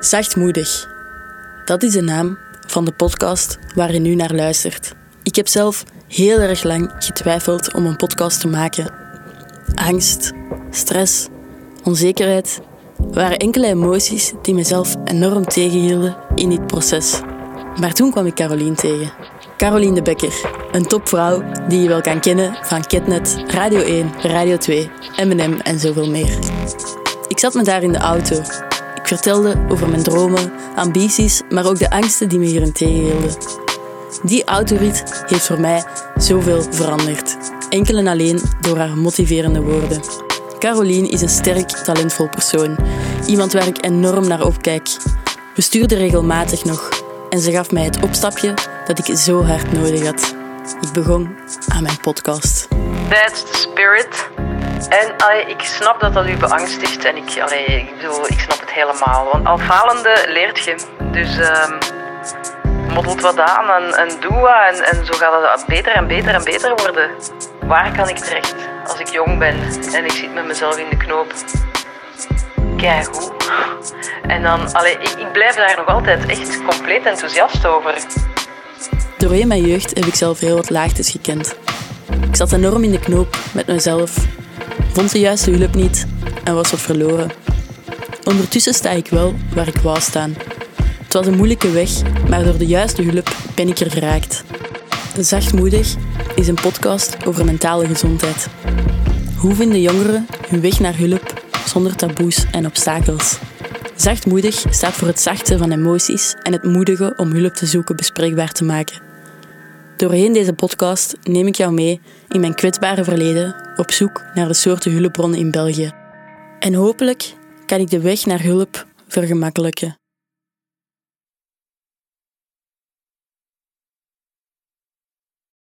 Zachtmoedig. Dat is de naam van de podcast waar je nu naar luistert. Ik heb zelf heel erg lang getwijfeld om een podcast te maken. Angst, stress, onzekerheid waren enkele emoties die mezelf enorm tegenhielden in dit proces. Maar toen kwam ik Caroline tegen. Caroline de Bekker, een topvrouw die je wel kan kennen van Ketnet, Radio 1, Radio 2, M&M en zoveel meer. Ik zat met haar in de auto. Ik vertelde over mijn dromen, ambities, maar ook de angsten die me hierin tegenhielden. Die autorit heeft voor mij zoveel veranderd. Enkel en alleen door haar motiverende woorden. Caroline is een sterk, talentvol persoon. Iemand waar ik enorm naar opkijk. We stuurden regelmatig nog. En ze gaf mij het opstapje dat ik zo hard nodig had. Ik begon aan mijn podcast. That's the spirit. En allee, ik snap dat dat u beangstigt en ik, allee, ik bedoel, ik snap het helemaal. Want al falende leert je. Dus ehm moddelt wat aan en, en doe wat en, en zo gaat het beter en beter en beter worden. Waar kan ik terecht als ik jong ben en ik zit met mezelf in de knoop? Kijk hoe. En dan, allee, ik, ik blijf daar nog altijd echt compleet enthousiast over. Doorheen mijn jeugd heb ik zelf heel wat laagtes gekend. Ik zat enorm in de knoop met mezelf, vond de juiste hulp niet en was wat verloren. Ondertussen sta ik wel waar ik wou staan. Het was een moeilijke weg, maar door de juiste hulp ben ik er geraakt. Zachtmoedig is een podcast over mentale gezondheid. Hoe vinden jongeren hun weg naar hulp zonder taboes en obstakels? Zachtmoedig staat voor het zachten van emoties en het moedige om hulp te zoeken bespreekbaar te maken. Doorheen deze podcast neem ik jou mee in mijn kwetsbare verleden op zoek naar de soorten hulpbronnen in België. En hopelijk kan ik de weg naar hulp vergemakkelijken.